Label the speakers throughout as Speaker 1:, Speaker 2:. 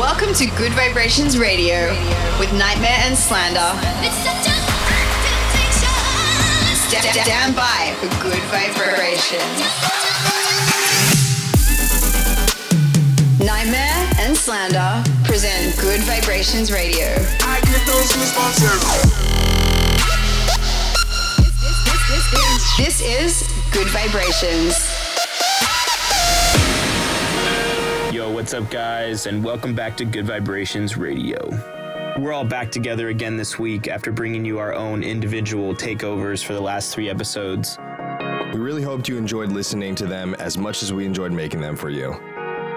Speaker 1: Welcome to Good Vibrations Radio with Nightmare and Slander. St- stand by for good vibrations. Nightmare and Slander present Good Vibrations Radio.
Speaker 2: I get those goosebumps
Speaker 1: This is Good Vibrations.
Speaker 3: What's up, guys, and welcome back to Good Vibrations Radio. We're all back together again this week after bringing you our own individual takeovers for the last three episodes.
Speaker 4: We really hoped you enjoyed listening to them as much as we enjoyed making them for you.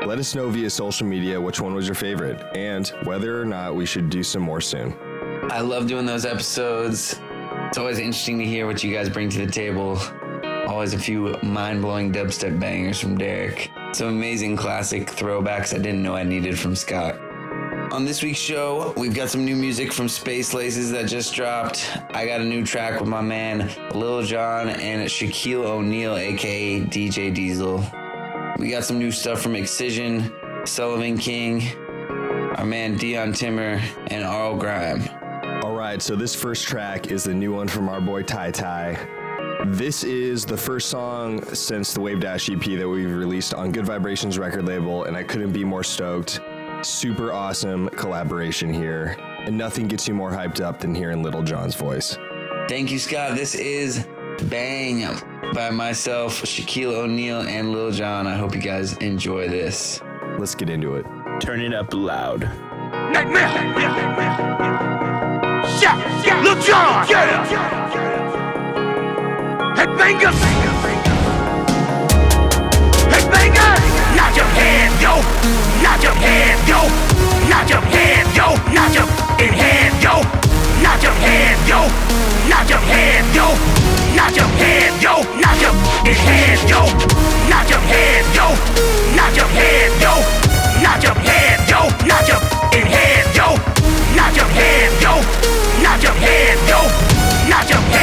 Speaker 4: Let us know via social media which one was your favorite and whether or not we should do some more soon.
Speaker 5: I love doing those episodes. It's always interesting to hear what you guys bring to the table. Always a few mind blowing dubstep bangers from Derek. Some amazing classic throwbacks I didn't know I needed from Scott. On this week's show, we've got some new music from Space Laces that just dropped. I got a new track with my man Lil Jon and Shaquille O'Neal, aka DJ Diesel. We got some new stuff from Excision, Sullivan King, our man Dion Timmer, and RL Grime.
Speaker 4: All right, so this first track is the new one from our boy Ty Ty. This is the first song since the Wavedash EP that we've released on Good Vibrations record label, and I couldn't be more stoked. Super awesome collaboration here, and nothing gets you more hyped up than hearing Lil Jon's voice.
Speaker 5: Thank you, Scott. This is Bang by myself, Shaquille O'Neal, and Lil Jon. I hope you guys enjoy this.
Speaker 4: Let's get into it.
Speaker 3: Turn it up loud.
Speaker 2: Nightmare. Yeah, Lil Jon. Yeah. Headbangers. Headbangers. Nod your head, yo. Nod your head, yo. Nod your head, yo. Nod your in head, yo. Nod your head, yo. Nod your head, yo. Nod your head, yo. Nod your in head, yo. Nod your head, yo. Nod your head, yo. Nod your head, yo. Nod your in head, yo. Nod your head, yo. Nod your head, yo. Nod your head,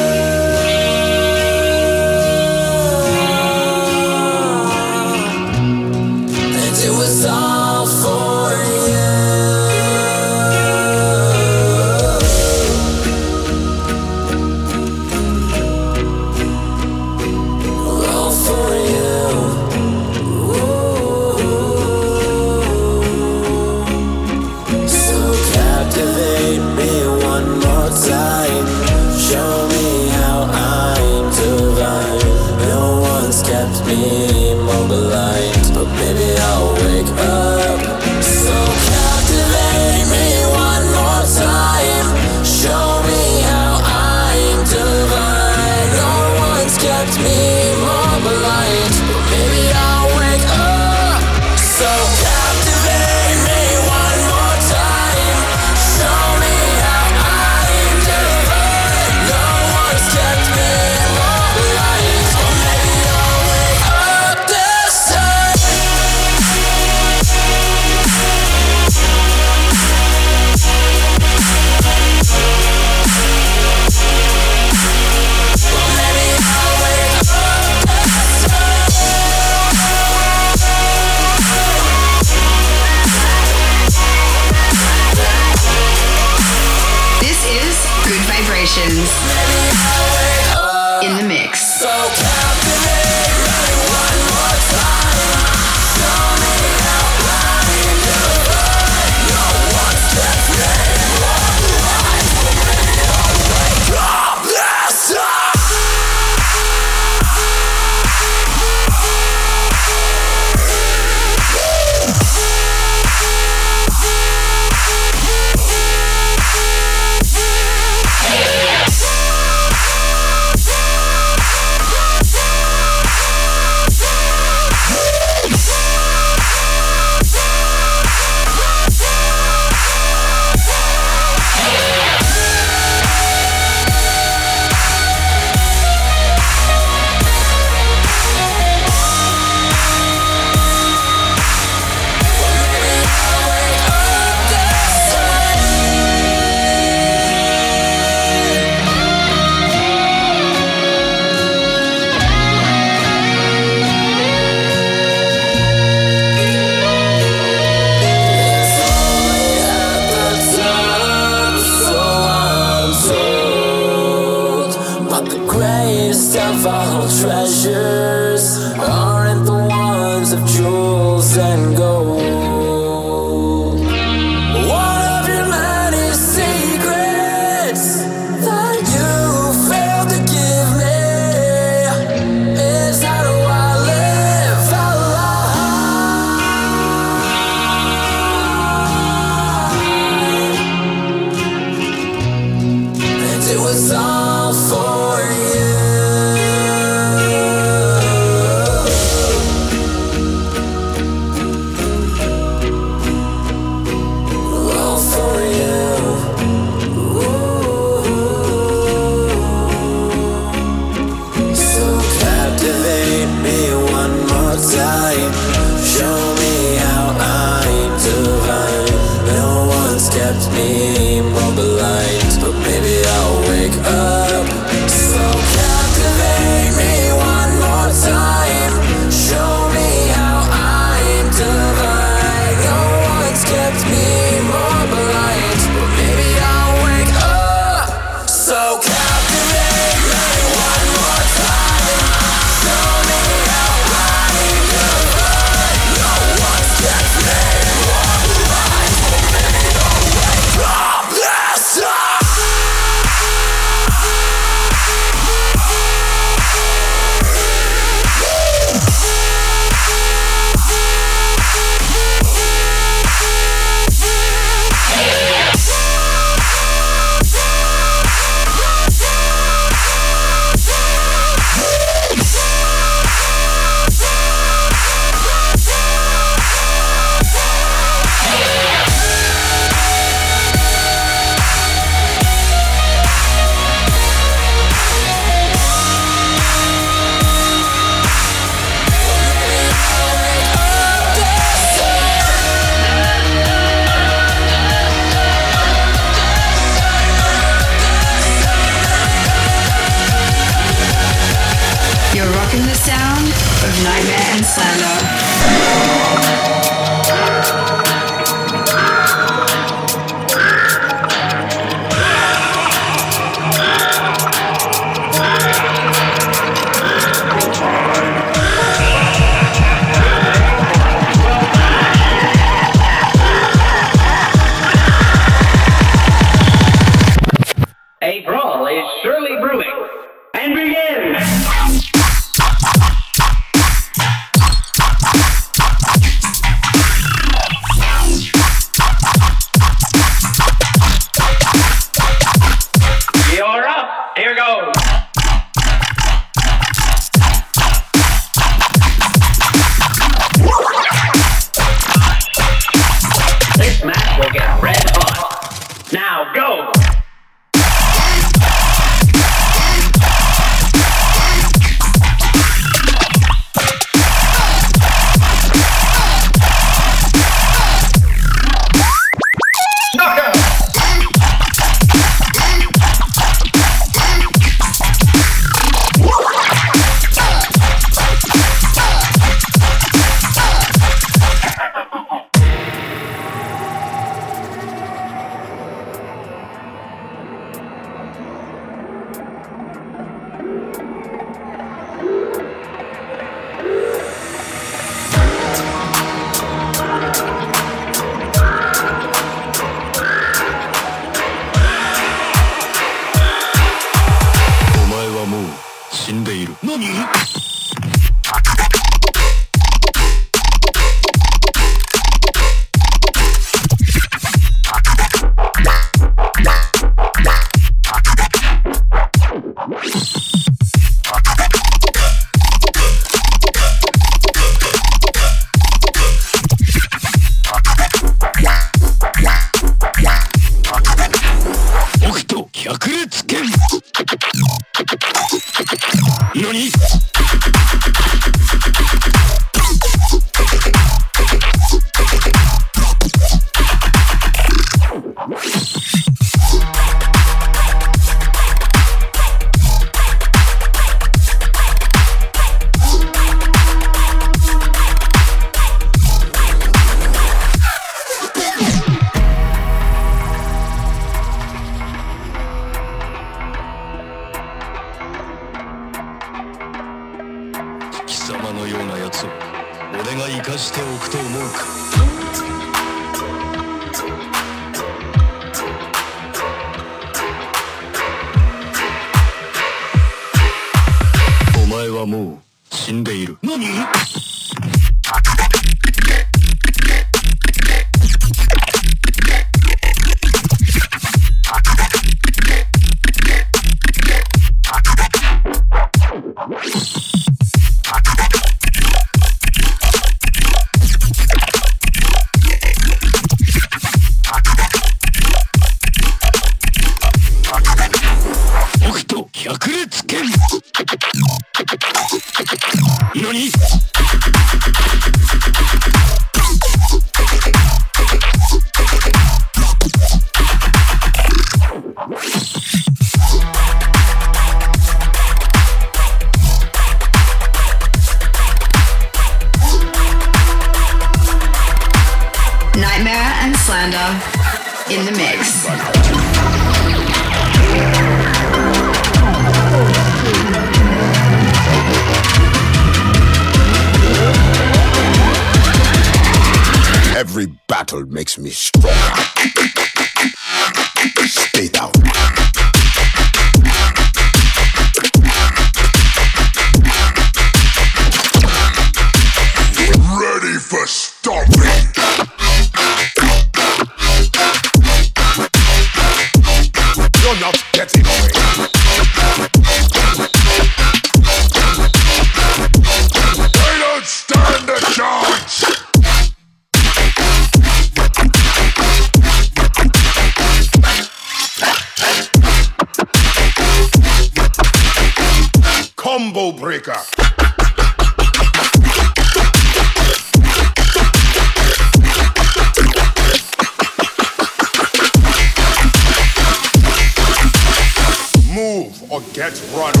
Speaker 6: gets run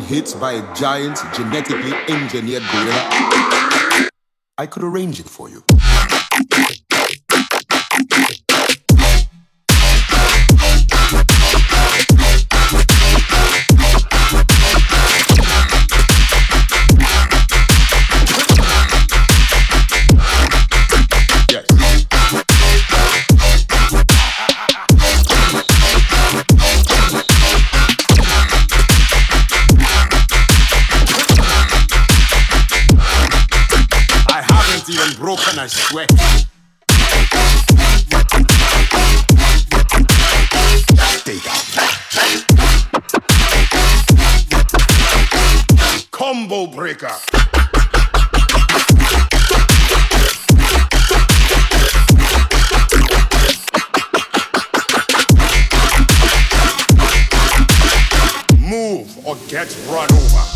Speaker 7: hit by a giant genetically engineered gorilla, I could arrange it for you. Combo breaker. Move or get run over.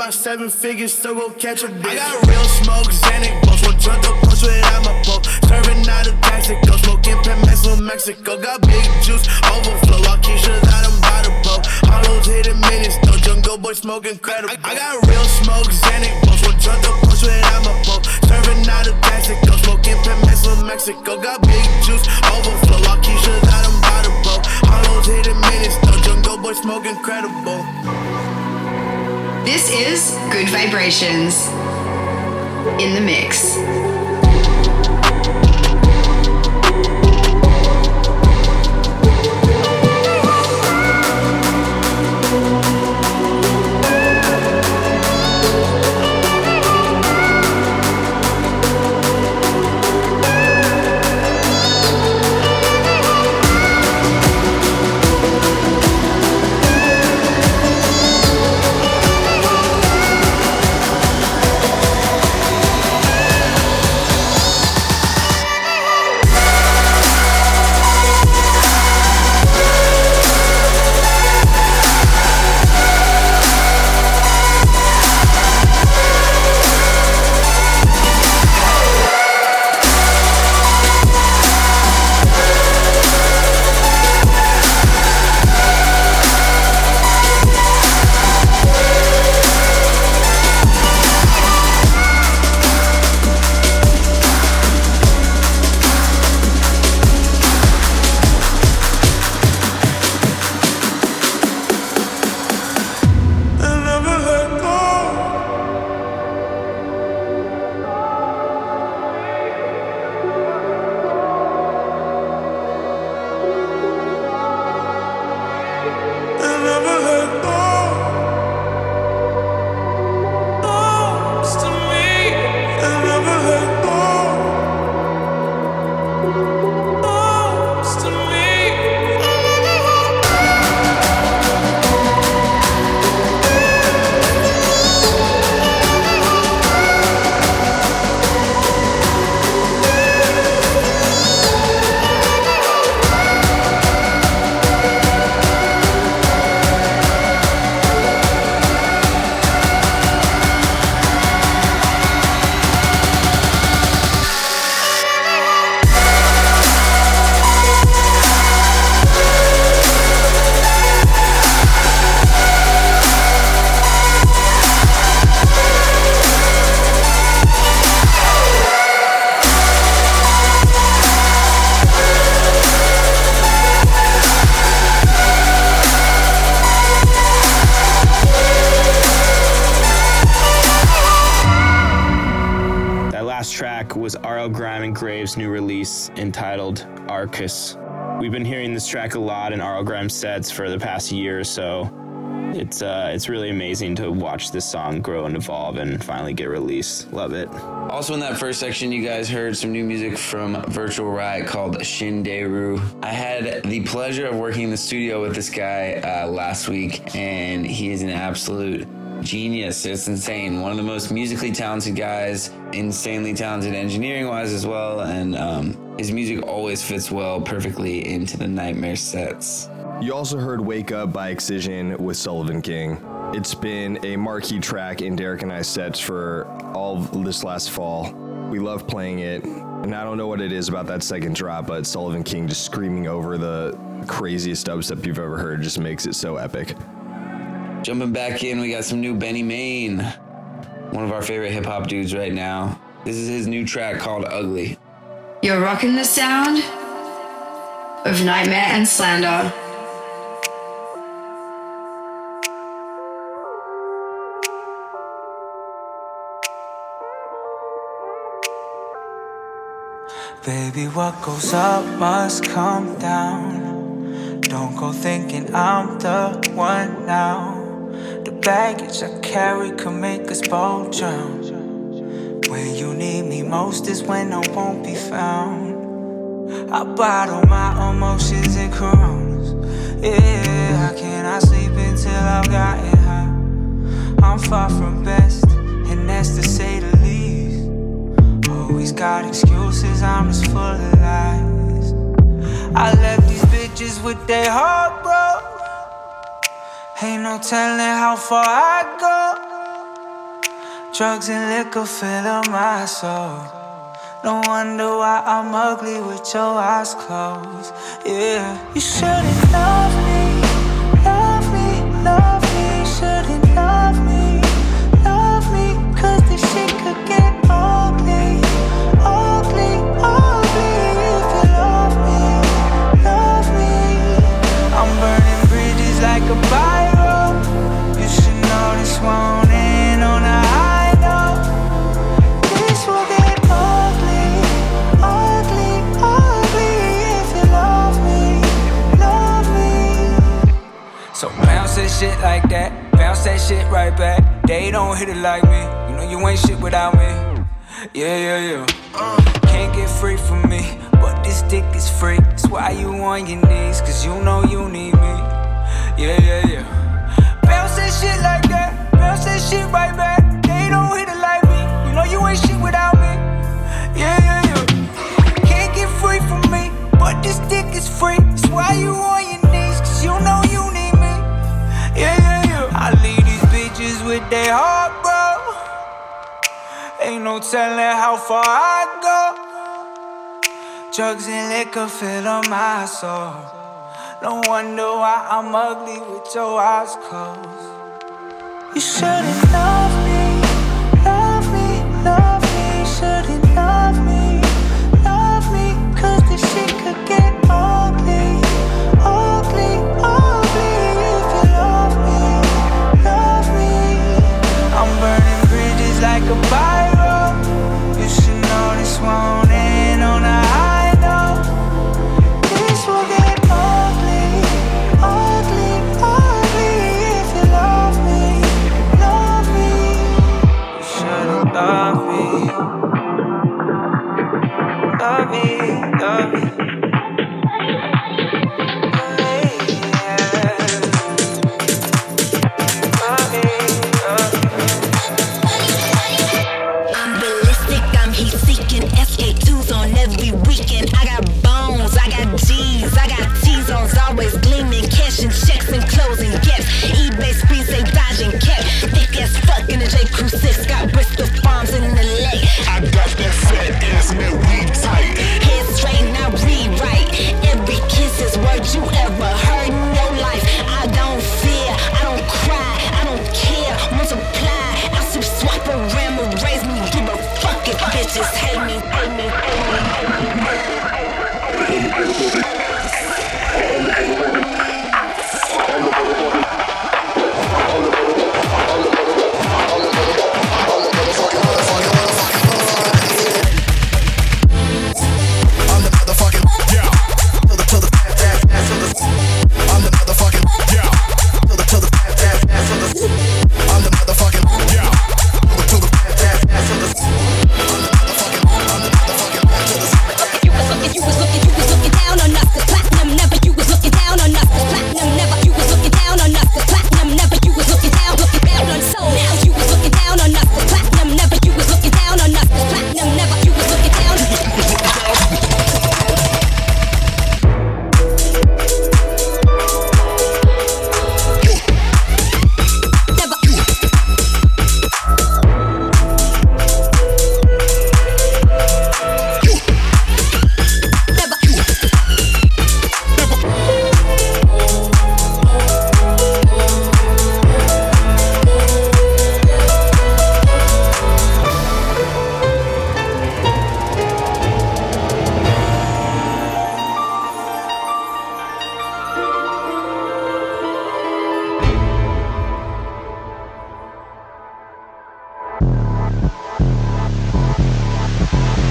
Speaker 2: about seven figures, still go catch a bitch. I
Speaker 8: got real smoke, Xanax, boss, one drunk up, i'm
Speaker 9: a
Speaker 8: poke. Serving out of Mexico, smoking pen with Mexico. Got big juice, overflow, all Keisha's out, I'm by the boat. Hollows hitting minutes, though, jungle boy smoke incredible. I, I, got real smoke, Xanax, boss, one drunk up, i'm a poke. Serving out of Mexico, smoking pen with Mexico. Got big juice, overflow, all Keisha's out, I'm by the boat. Hollows hitting minutes, though, jungle boy smoke incredible.
Speaker 1: This is Good Vibrations in the Mix.
Speaker 3: We've been hearing this track a lot in RL Grimes sets for the past year or so. It's uh, it's really amazing to watch this song grow and evolve and finally get released. Love it.
Speaker 5: Also, in that first section, you guys heard some new music from Virtual Riot called Shinderu. I had the pleasure of working in the studio with this guy uh, last week, and he is an absolute genius. It's insane. One of the most musically talented guys, insanely talented engineering wise as well. And um, his music always fits well perfectly into the Nightmare sets.
Speaker 4: You also heard Wake Up by Excision with Sullivan King. It's been a marquee track in Derek and I sets for all this last fall. We love playing it, and I don't know what it is about that second drop, but Sullivan King just screaming over the craziest dubstep you've ever heard just makes it so epic.
Speaker 5: Jumping back in, we got some new Benny Main, one of our favorite hip hop dudes right now. This is his new track called Ugly.
Speaker 1: You're rocking the sound of Nightmare and Slander.
Speaker 10: Baby, what goes up must come down. Don't go thinking I'm the one now. The baggage I carry could make us both drown. When you need me most is when I won't be found. I bottle my emotions in coronas. Yeah, I cannot sleep until I've gotten high. I'm far from best, and that's to say the least. Always got excuses, I'm just full of lies. I left these bitches with their heart broke. Ain't no telling how far I go. Drugs and liquor fill up my soul. No wonder why I'm ugly with your eyes closed. Yeah, you shouldn't love don't hit it like me, you know you ain't shit without me. Yeah, yeah, yeah. Can't get free from me, but this dick is free. That's why you on your knees, cause you know you need me. Yeah, yeah, yeah. Bounce that shit like that bounce that shit right back. They don't hit it like me. You know you ain't shit without me. Yeah, yeah, yeah. Can't get free from me, but this dick is free. That's why you on your with their heart, bro. Ain't no telling how far I go. Drugs and liquor fill up my soul. No wonder why I'm ugly with your eyes closed. You shouldn't love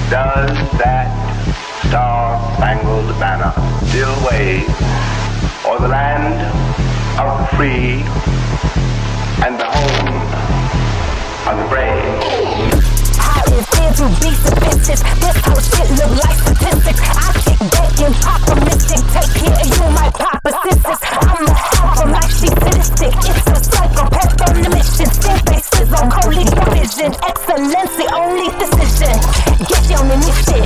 Speaker 11: Does that star-spangled banner still wave o'er the land of the free and the home of the brave?
Speaker 12: Intend to be submissive. This whole shit look like statistics. I kick back and optimistic. Take care of you, my papa sisters. I'm a helper, like she's sadistic. It's a psychopath on the mission. Stand faces on holy division. Excellency, only decision. Get you on the new shit.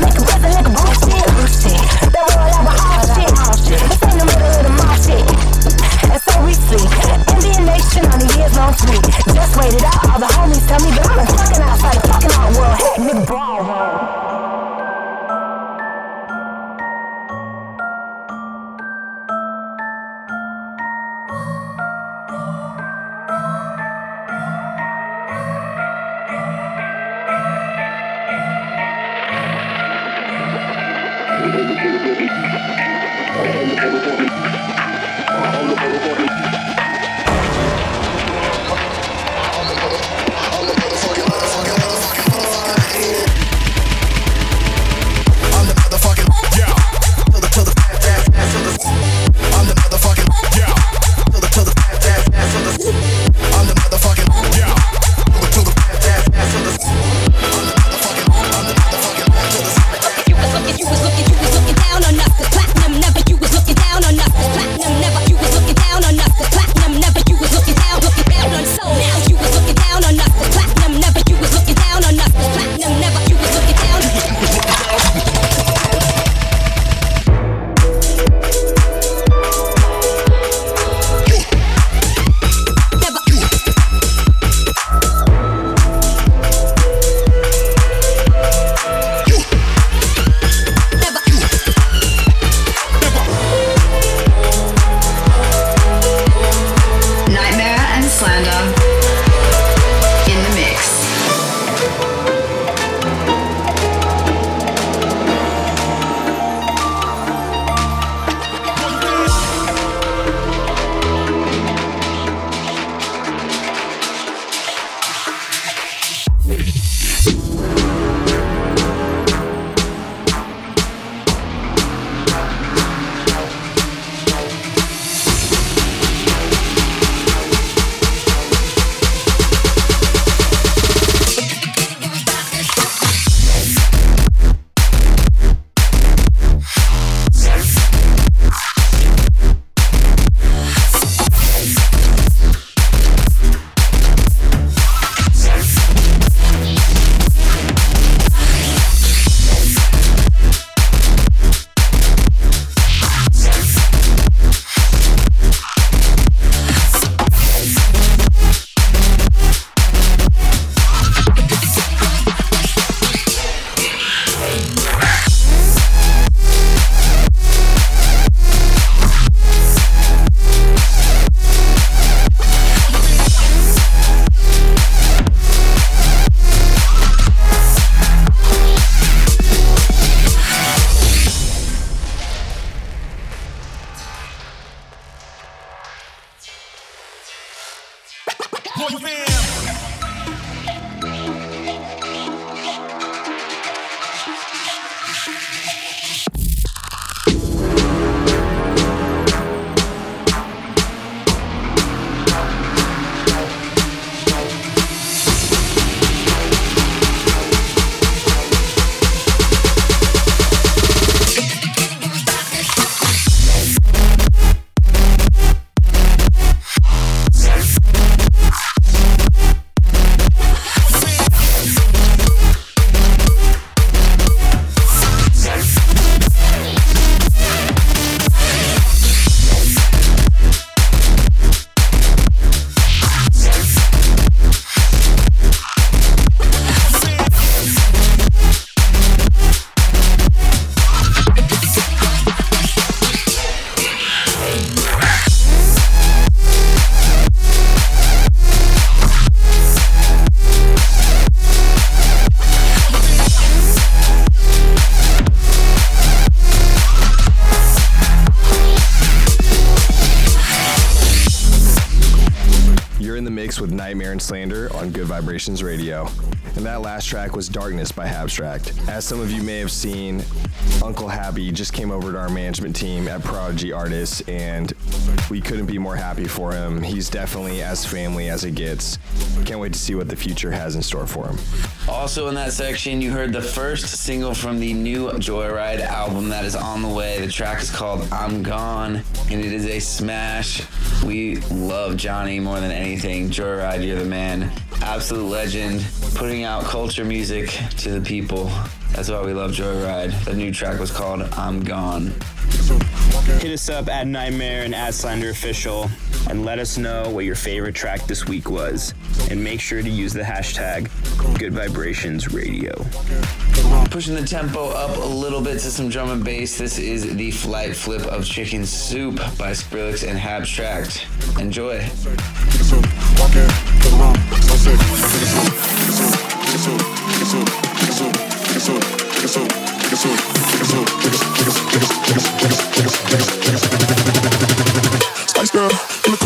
Speaker 12: Make a brother like a bullshit. Bullshit. That world have a all shit. This ain't the middle of the mall shit. And so we see. Indian nation on a years long street. Just waited out. All the homies tell me that I'm a. Fucking out
Speaker 4: boy fam. Slander on Gud Vibrations Radio. And that last track was Darkness by Habstrakt. As some of you may have seen, Uncle Happy just came over to our management team at Prodigy Artists, and we couldn't be more happy for him. He's definitely as family as it gets. Can't wait to see what the future has in store for him.
Speaker 5: Also, in that section, you heard the first single from the new Joyryde album that is on the way. The track is called I'm Gone, and it is a smash. We love Johnny more than anything. Joyryde, you're the man. Absolute legend. Putting out culture music to the people. That's why we love Joyryde. The new track was called I'm Gone.
Speaker 3: Hit us up at Nightmare and at Slander Official and let us know what your favorite track this week was. And make sure to use the hashtag Gud Vibrations Radio.
Speaker 5: Pushing the tempo up a little bit to some drum and bass. This is the Flite Flip of Chicken Soup by Skrillex and Habstrakt. Enjoy.
Speaker 13: Spice girl in the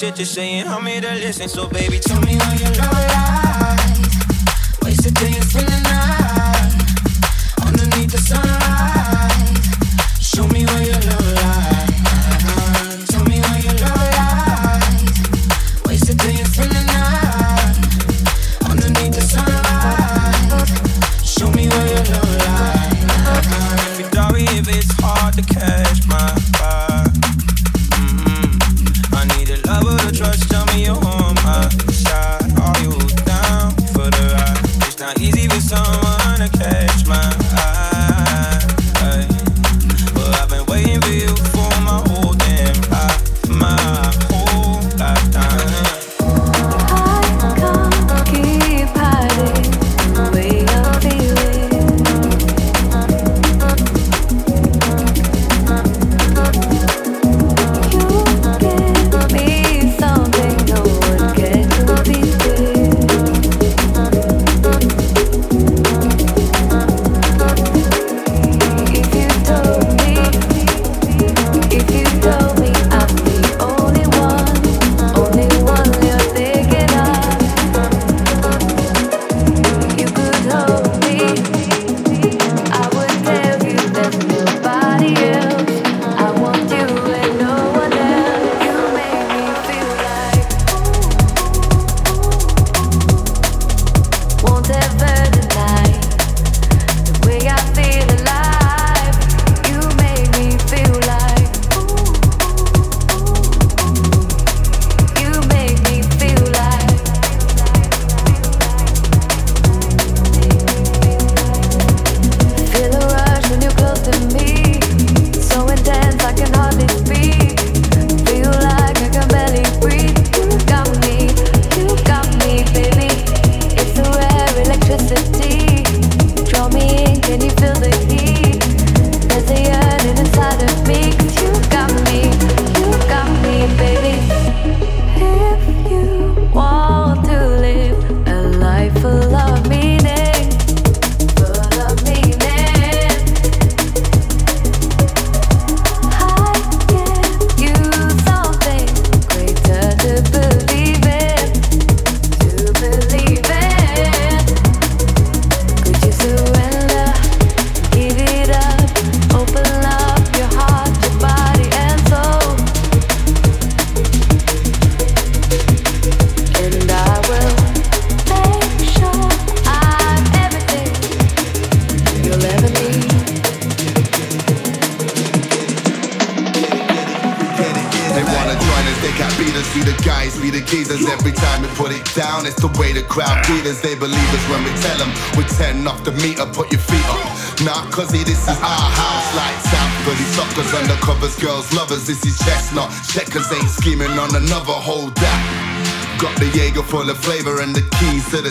Speaker 14: shit to say and I'm here to listen, so baby, tell me where your love lies. Wasted days in the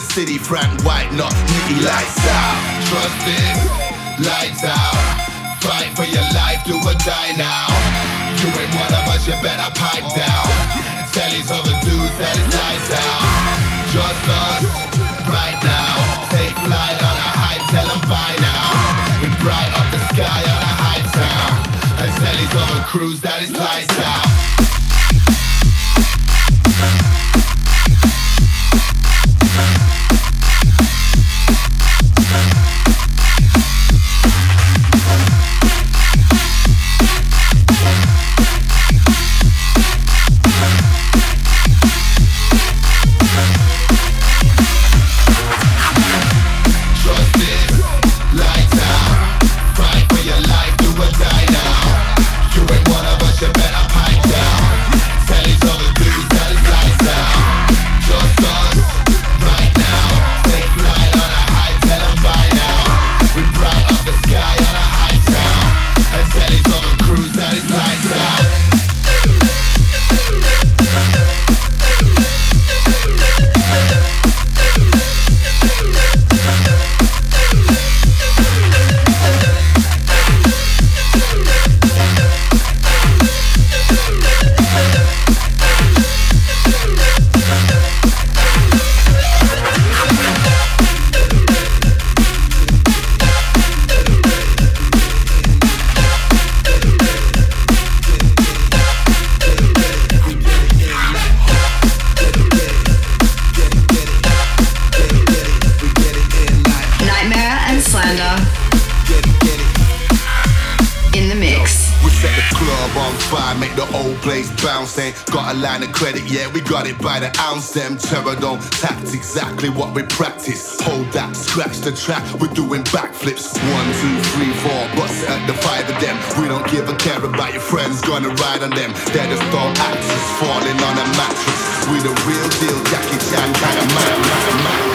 Speaker 15: city. Frank White, not Nicky Lights out. Trust it, lights out. Fight for your life, do or die now. You ain't one of us, you better pipe down. Tell these other dudes that it's lights out. Just us, right now. Take flight on a high, tell them bye now. We bright up the sky on a high town. And tell these other crews that it's lights out. Them terror don't tact exactly what we practice. Hold that, scratch the track, we're doing backflips. One, two, three, four, bust at the five of them. We don't give a care about your friends, gonna ride on them. They're just all actors falling on a mattress. We the real deal, Jackie Chan kind of man,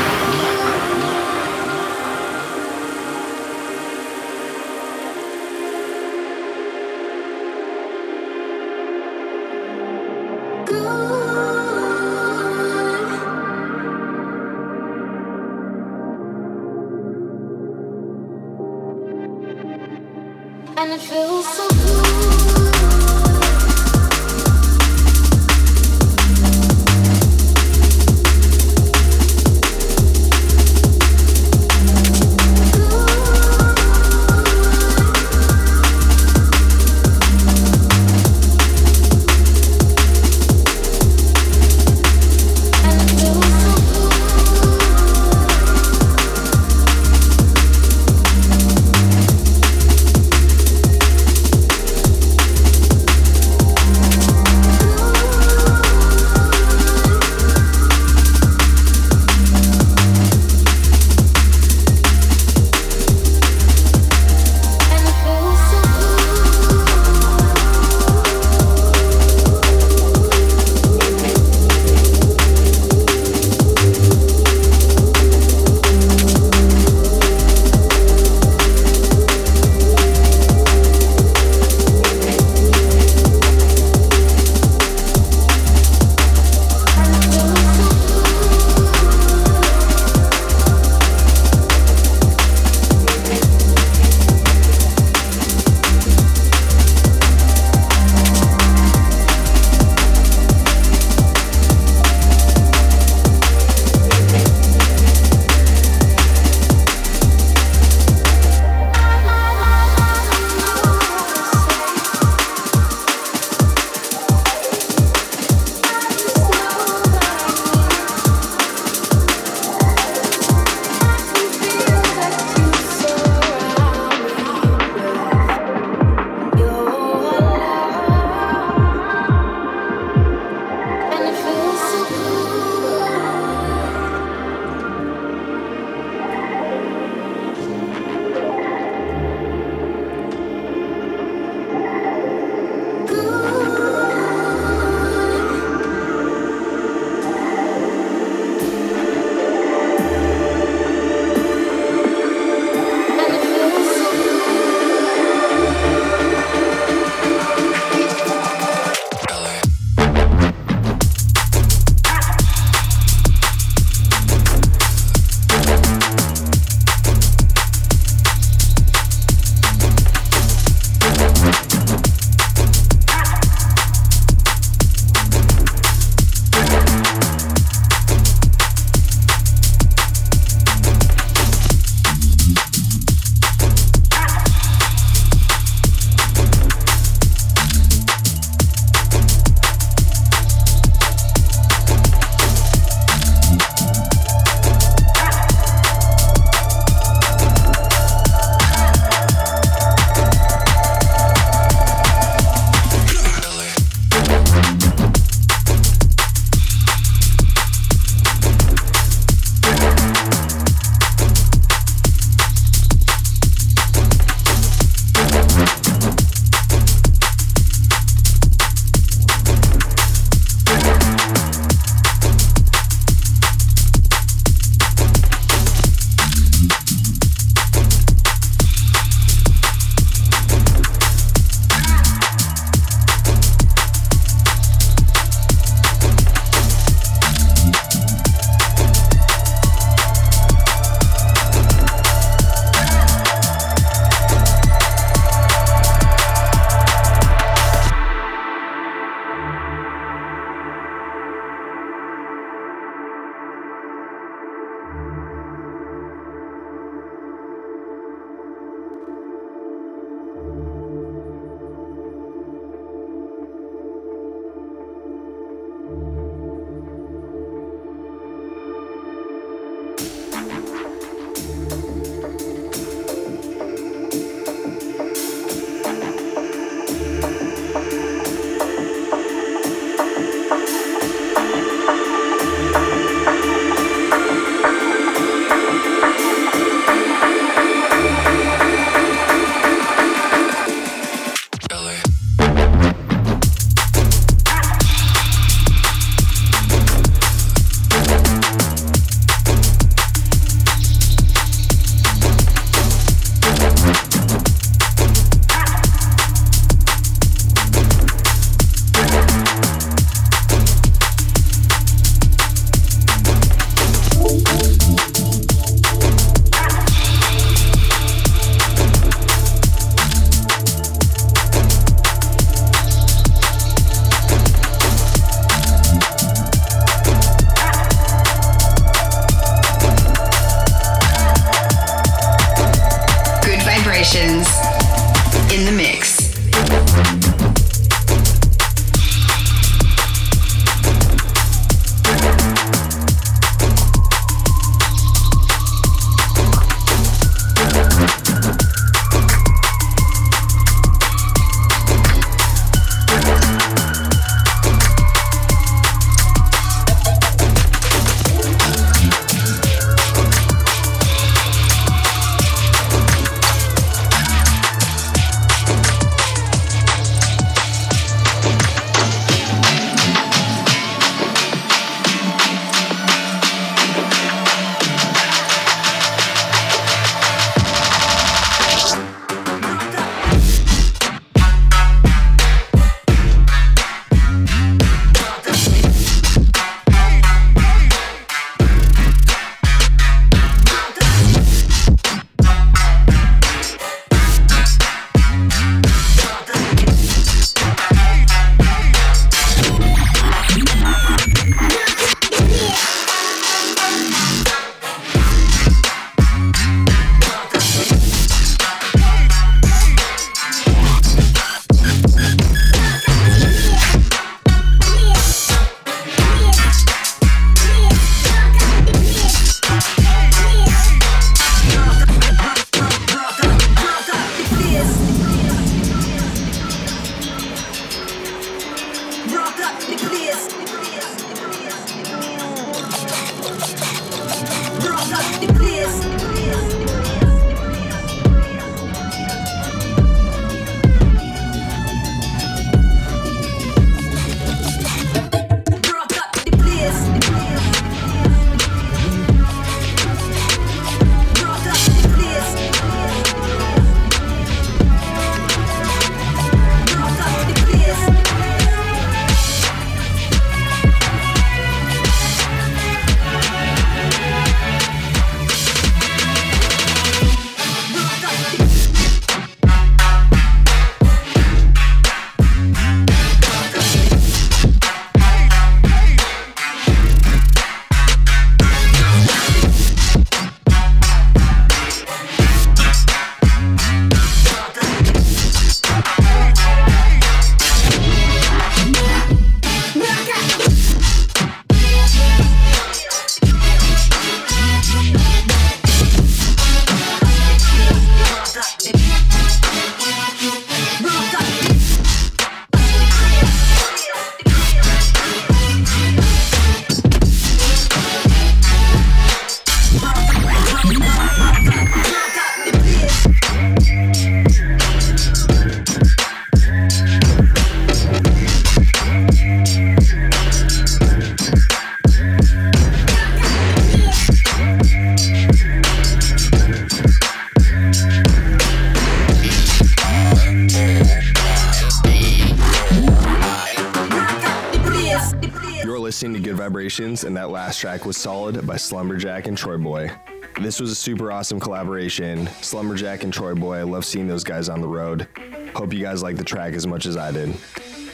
Speaker 4: And that last track was Solid by Slumberjack and TroyBoi. This was a super awesome collaboration. Slumberjack and TroyBoi, I love seeing those guys on the road. Hope you guys like the track as much as I did.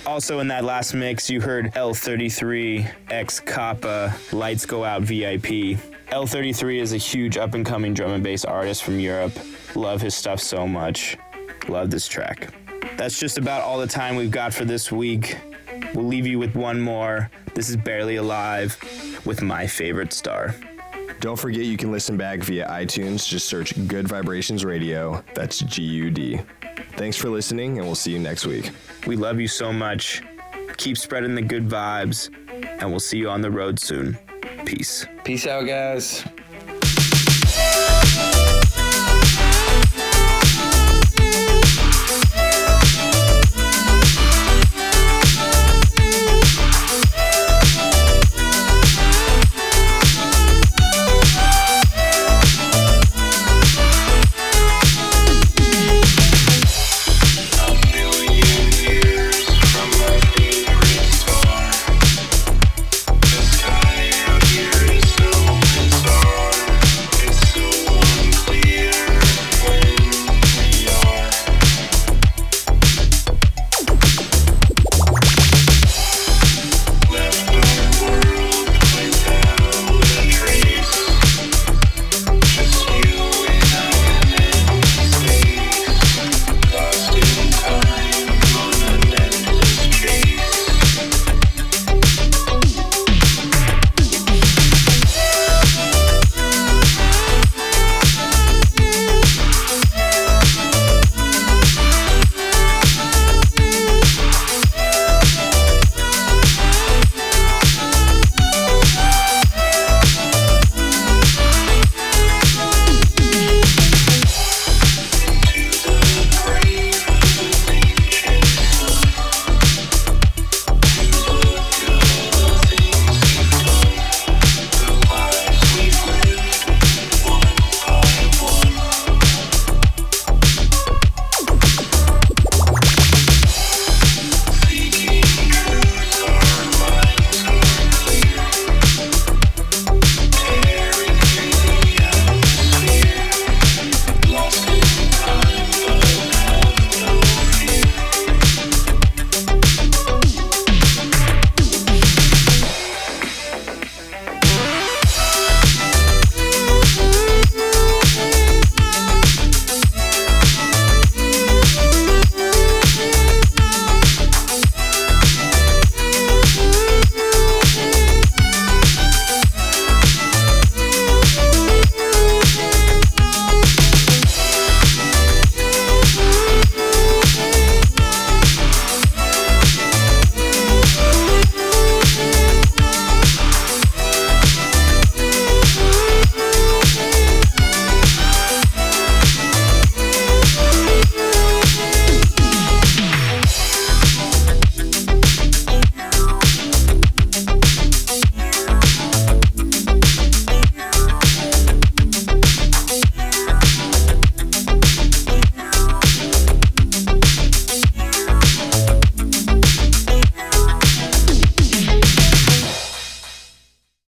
Speaker 3: Also, in that last mix, you heard L33 X Kappa Lights Go Out VIP. L33 is a huge up and coming drum and bass artist from Europe. Love his stuff so much. Love this track. That's just about all the time we've got for this week. We'll leave you with one more. This is Barely Alive with My Favorite Star.
Speaker 4: Don't forget you can listen back via iTunes. Just search Gud Vibrations Radio. That's G U D. Thanks for listening, and we'll see you next week.
Speaker 3: We love you so much. Keep spreading the good vibes, and we'll see you on the road soon. Peace.
Speaker 5: Peace out, guys.